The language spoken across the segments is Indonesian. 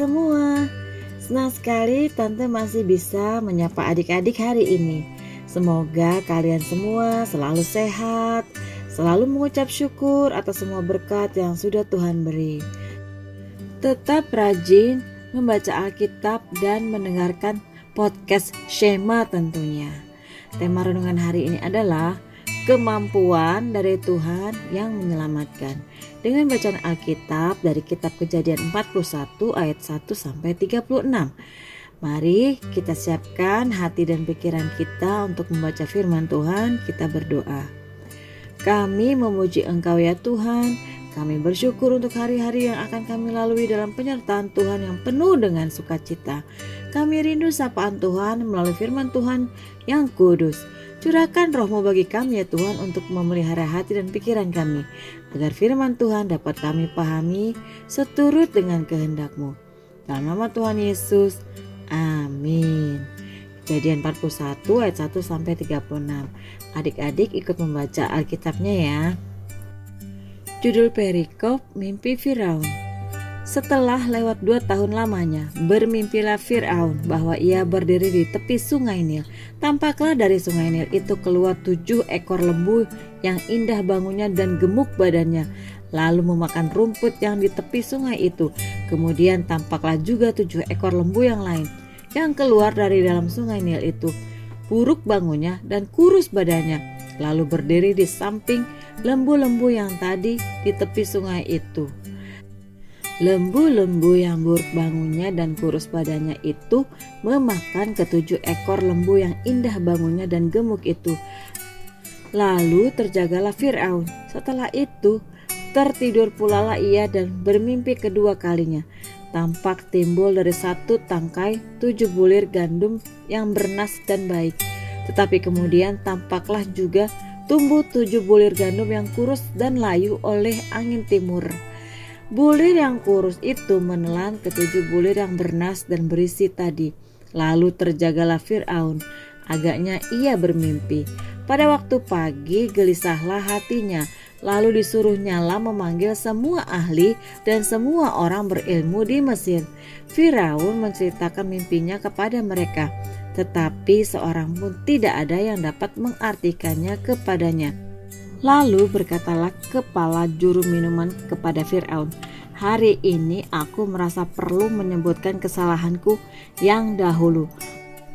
semua. Senang sekali Tante masih bisa menyapa adik-adik hari ini. Semoga kalian semua selalu sehat, selalu mengucap syukur atas semua berkat yang sudah Tuhan beri. Tetap rajin membaca Alkitab dan mendengarkan podcast Shema tentunya. Tema renungan hari ini adalah kemampuan dari Tuhan yang menyelamatkan. Dengan bacaan Alkitab dari kitab Kejadian 41 ayat 1 sampai 36. Mari kita siapkan hati dan pikiran kita untuk membaca firman Tuhan, kita berdoa. Kami memuji Engkau ya Tuhan, kami bersyukur untuk hari-hari yang akan kami lalui dalam penyertaan Tuhan yang penuh dengan sukacita. Kami rindu sapaan Tuhan melalui firman Tuhan yang kudus. Curahkan rohmu bagi kami ya Tuhan untuk memelihara hati dan pikiran kami. Agar firman Tuhan dapat kami pahami seturut dengan kehendakmu. Dalam nama Tuhan Yesus, amin. Kejadian 41 ayat 1 sampai 36. Adik-adik ikut membaca Alkitabnya ya. Judul perikop Mimpi Firaun. Setelah lewat dua tahun lamanya, bermimpilah Fir'aun bahwa ia berdiri di tepi sungai Nil. Tampaklah dari sungai Nil itu keluar tujuh ekor lembu yang indah bangunnya dan gemuk badannya, lalu memakan rumput yang di tepi sungai itu. Kemudian tampaklah juga tujuh ekor lembu yang lain yang keluar dari dalam sungai Nil itu. Buruk bangunnya dan kurus badannya, lalu berdiri di samping lembu-lembu yang tadi di tepi sungai itu. Lembu-lembu yang buruk bangunnya dan kurus badannya itu memakan ketujuh ekor lembu yang indah bangunnya dan gemuk itu. Lalu terjagalah Fir'aun. Setelah itu tertidur pula lah ia dan bermimpi kedua kalinya. Tampak timbul dari satu tangkai tujuh bulir gandum yang bernas dan baik. Tetapi kemudian tampaklah juga tumbuh tujuh bulir gandum yang kurus dan layu oleh angin timur. Bulir yang kurus itu menelan ketujuh bulir yang bernas dan berisi tadi. Lalu terjagalah Fir'aun. Agaknya ia bermimpi. Pada waktu pagi gelisahlah hatinya. Lalu disuruh nyala memanggil semua ahli dan semua orang berilmu di Mesir. Firaun menceritakan mimpinya kepada mereka, tetapi seorang pun tidak ada yang dapat mengartikannya kepadanya. Lalu berkatalah kepala juru minuman kepada Firaun, "Hari ini aku merasa perlu menyebutkan kesalahanku yang dahulu."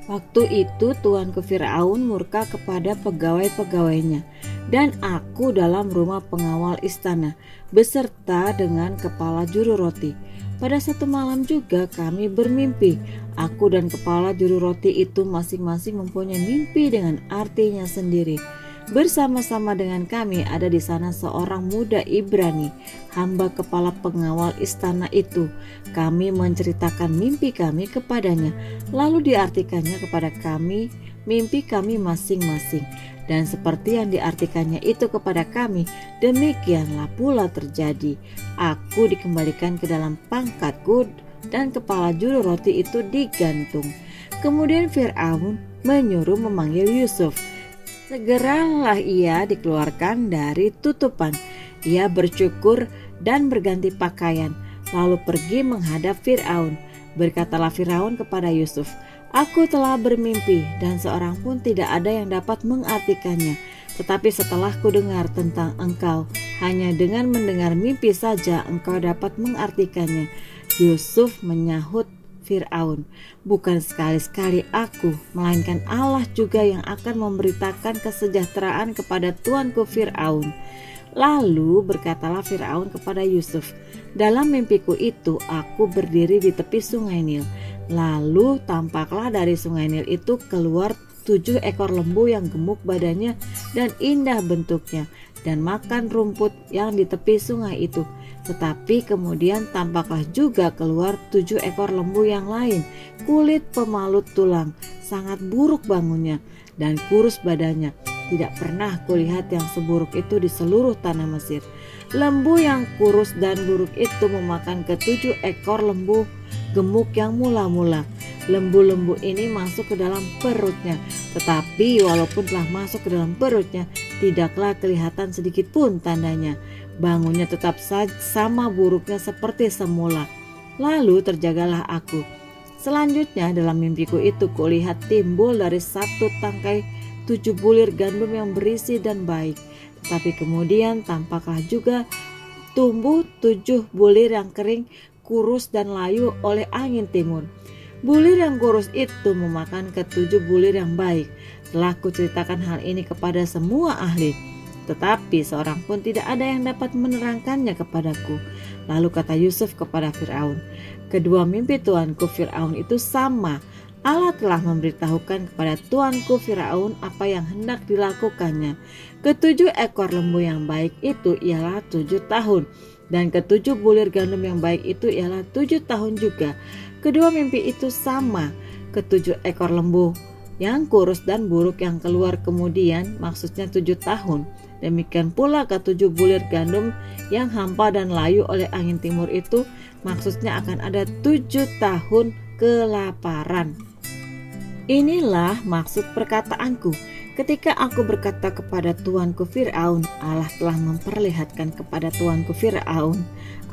Waktu itu tuanku Firaun murka kepada pegawai-pegawainya, dan aku dalam rumah pengawal istana beserta dengan kepala juru roti. Pada satu malam juga kami bermimpi. Aku dan kepala juru roti itu masing-masing mempunyai mimpi dengan artinya sendiri. Bersama-sama dengan kami ada di sana seorang muda Ibrani, hamba kepala pengawal istana itu. Kami menceritakan mimpi kami kepadanya, lalu diartikannya kepada kami mimpi kami masing-masing. Dan seperti yang diartikannya itu kepada kami, demikianlah pula terjadi. Aku dikembalikan ke dalam pangkatku dan kepala juru roti itu digantung. Kemudian Fir'aun menyuruh memanggil Yusuf Segeralah ia dikeluarkan dari tutupan. Ia bercukur dan berganti pakaian, lalu pergi menghadap Firaun. Berkatalah Firaun kepada Yusuf, "Aku telah bermimpi, dan seorang pun tidak ada yang dapat mengartikannya. Tetapi setelah ku dengar tentang engkau, hanya dengan mendengar mimpi saja engkau dapat mengartikannya." Yusuf menyahut Fir'aun. Bukan sekali-sekali aku, melainkan Allah juga yang akan memberitakan kesejahteraan kepada tuanku Fir'aun. Lalu berkatalah Fir'aun kepada Yusuf, dalam mimpiku itu aku berdiri di tepi sungai Nil. Lalu tampaklah dari sungai Nil itu keluar tujuh ekor lembu yang gemuk badannya dan indah bentuknya dan makan rumput yang di tepi sungai itu. Tetapi kemudian tampaklah juga keluar tujuh ekor lembu yang lain, kulit pemalut tulang, sangat buruk bangunnya dan kurus badannya. Tidak pernah kulihat yang seburuk itu di seluruh tanah Mesir. Lembu yang kurus dan buruk itu memakan ketujuh ekor lembu gemuk yang mula-mula. Lembu-lembu ini masuk ke dalam perutnya, tetapi walaupun telah masuk ke dalam perutnya, tidaklah kelihatan sedikit pun tandanya bangunnya tetap sama buruknya seperti semula. Lalu terjagalah aku. Selanjutnya dalam mimpiku itu kulihat timbul dari satu tangkai tujuh bulir gandum yang berisi dan baik. Tetapi kemudian tampaklah juga tumbuh tujuh bulir yang kering, kurus dan layu oleh angin timur. Bulir yang kurus itu memakan ketujuh bulir yang baik. Telah kuceritakan hal ini kepada semua ahli. Tetapi seorang pun tidak ada yang dapat menerangkannya kepadaku. Lalu kata Yusuf kepada Firaun, kedua mimpi tuanku Firaun itu sama. Allah telah memberitahukan kepada tuanku Firaun apa yang hendak dilakukannya. Ketujuh ekor lembu yang baik itu ialah tujuh tahun, dan ketujuh bulir gandum yang baik itu ialah tujuh tahun juga. Kedua mimpi itu sama. Ketujuh ekor lembu yang kurus dan buruk yang keluar kemudian maksudnya tujuh tahun Demikian pula ketujuh bulir gandum yang hampa dan layu oleh angin timur itu maksudnya akan ada tujuh tahun kelaparan. Inilah maksud perkataanku. Ketika aku berkata kepada tuanku Fir'aun, Allah telah memperlihatkan kepada tuanku Fir'aun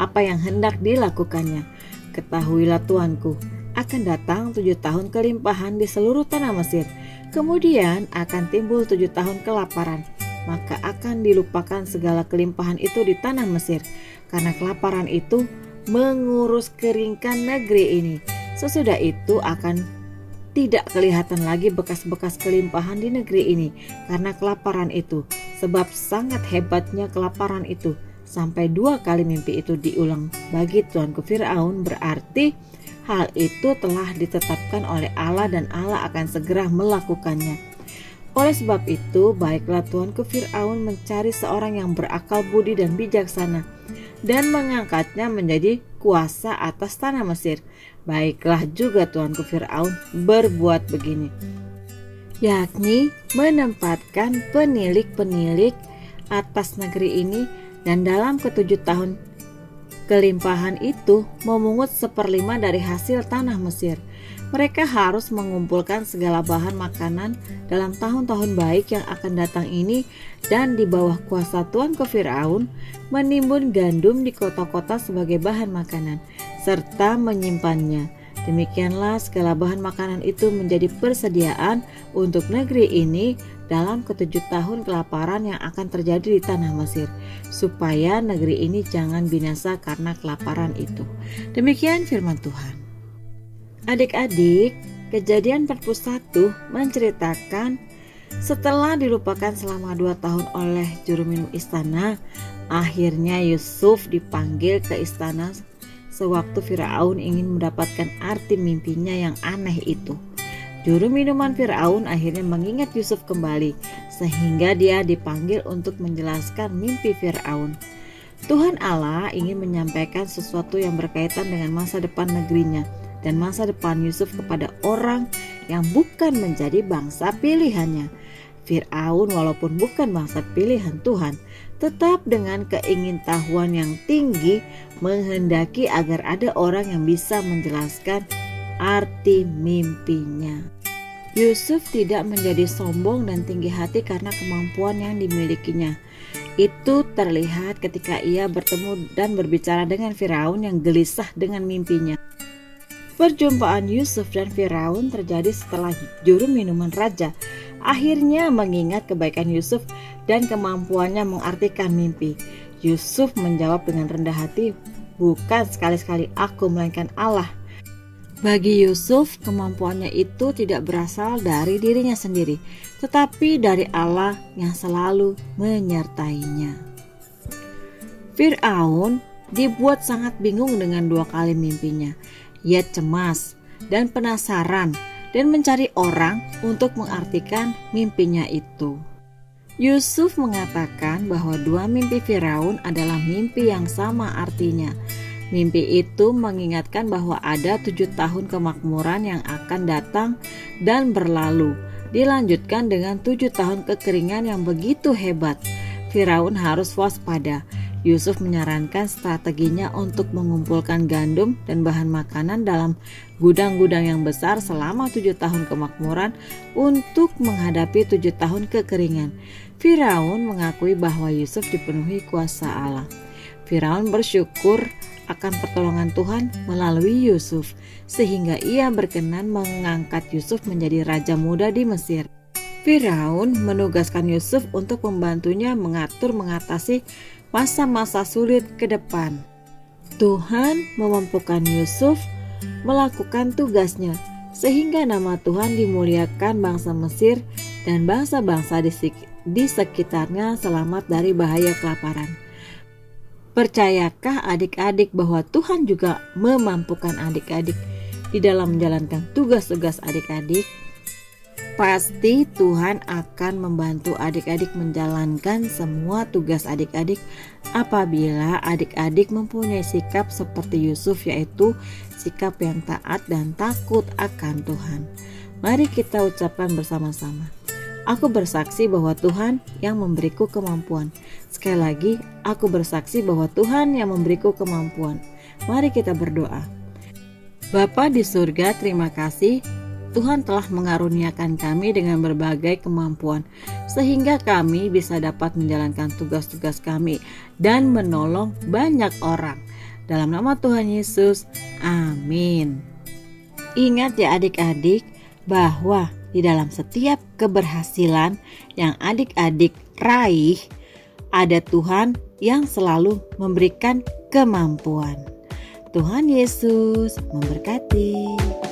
apa yang hendak dilakukannya. Ketahuilah tuanku, akan datang tujuh tahun kelimpahan di seluruh tanah Mesir. Kemudian akan timbul tujuh tahun kelaparan maka akan dilupakan segala kelimpahan itu di tanah Mesir, karena kelaparan itu mengurus keringkan negeri ini. Sesudah itu akan tidak kelihatan lagi bekas-bekas kelimpahan di negeri ini karena kelaparan itu, sebab sangat hebatnya kelaparan itu. Sampai dua kali mimpi itu diulang bagi tuanku Fir'aun berarti hal itu telah ditetapkan oleh Allah dan Allah akan segera melakukannya. Oleh sebab itu, baiklah Tuanku Fir'aun mencari seorang yang berakal budi dan bijaksana dan mengangkatnya menjadi kuasa atas tanah Mesir. Baiklah juga Tuanku Fir'aun berbuat begini, yakni menempatkan penilik-penilik atas negeri ini dan dalam ketujuh tahun kelimpahan itu memungut seperlima dari hasil tanah Mesir mereka harus mengumpulkan segala bahan makanan dalam tahun-tahun baik yang akan datang ini dan di bawah kuasa Tuan ke Firaun menimbun gandum di kota-kota sebagai bahan makanan serta menyimpannya. Demikianlah segala bahan makanan itu menjadi persediaan untuk negeri ini dalam ketujuh tahun kelaparan yang akan terjadi di tanah Mesir, supaya negeri ini jangan binasa karena kelaparan itu. Demikian firman Tuhan. Adik-adik, kejadian 41 menceritakan setelah dilupakan selama dua tahun oleh juru minum istana, akhirnya Yusuf dipanggil ke istana sewaktu Firaun ingin mendapatkan arti mimpinya yang aneh itu. Juru minuman Firaun akhirnya mengingat Yusuf kembali, sehingga dia dipanggil untuk menjelaskan mimpi Firaun. Tuhan Allah ingin menyampaikan sesuatu yang berkaitan dengan masa depan negerinya dan masa depan Yusuf kepada orang yang bukan menjadi bangsa pilihannya. Fir'aun walaupun bukan bangsa pilihan Tuhan, tetap dengan keingintahuan yang tinggi menghendaki agar ada orang yang bisa menjelaskan arti mimpinya. Yusuf tidak menjadi sombong dan tinggi hati karena kemampuan yang dimilikinya. Itu terlihat ketika ia bertemu dan berbicara dengan Firaun yang gelisah dengan mimpinya. Perjumpaan Yusuf dan Firaun terjadi setelah juru minuman raja akhirnya mengingat kebaikan Yusuf dan kemampuannya mengartikan mimpi. Yusuf menjawab dengan rendah hati, "Bukan sekali-sekali aku, melainkan Allah." Bagi Yusuf, kemampuannya itu tidak berasal dari dirinya sendiri, tetapi dari Allah yang selalu menyertainya. Firaun dibuat sangat bingung dengan dua kali mimpinya. Ia cemas dan penasaran dan mencari orang untuk mengartikan mimpinya itu. Yusuf mengatakan bahwa dua mimpi Firaun adalah mimpi yang sama artinya. Mimpi itu mengingatkan bahwa ada tujuh tahun kemakmuran yang akan datang dan berlalu. Dilanjutkan dengan tujuh tahun kekeringan yang begitu hebat. Firaun harus waspada Yusuf menyarankan strateginya untuk mengumpulkan gandum dan bahan makanan dalam gudang-gudang yang besar selama tujuh tahun kemakmuran untuk menghadapi tujuh tahun kekeringan. Firaun mengakui bahwa Yusuf dipenuhi kuasa Allah. Firaun bersyukur akan pertolongan Tuhan melalui Yusuf, sehingga ia berkenan mengangkat Yusuf menjadi raja muda di Mesir. Firaun menugaskan Yusuf untuk membantunya mengatur mengatasi masa-masa sulit ke depan. Tuhan memampukan Yusuf melakukan tugasnya, sehingga nama Tuhan dimuliakan bangsa Mesir dan bangsa-bangsa di sekitarnya selamat dari bahaya kelaparan. Percayakah adik-adik bahwa Tuhan juga memampukan adik-adik di dalam menjalankan tugas-tugas adik-adik? Pasti Tuhan akan membantu adik-adik menjalankan semua tugas adik-adik apabila adik-adik mempunyai sikap seperti Yusuf yaitu sikap yang taat dan takut akan Tuhan. Mari kita ucapkan bersama-sama. Aku bersaksi bahwa Tuhan yang memberiku kemampuan. Sekali lagi, aku bersaksi bahwa Tuhan yang memberiku kemampuan. Mari kita berdoa. Bapa di surga, terima kasih Tuhan telah mengaruniakan kami dengan berbagai kemampuan, sehingga kami bisa dapat menjalankan tugas-tugas kami dan menolong banyak orang. Dalam nama Tuhan Yesus, amin. Ingat ya, adik-adik, bahwa di dalam setiap keberhasilan yang adik-adik raih, ada Tuhan yang selalu memberikan kemampuan. Tuhan Yesus memberkati.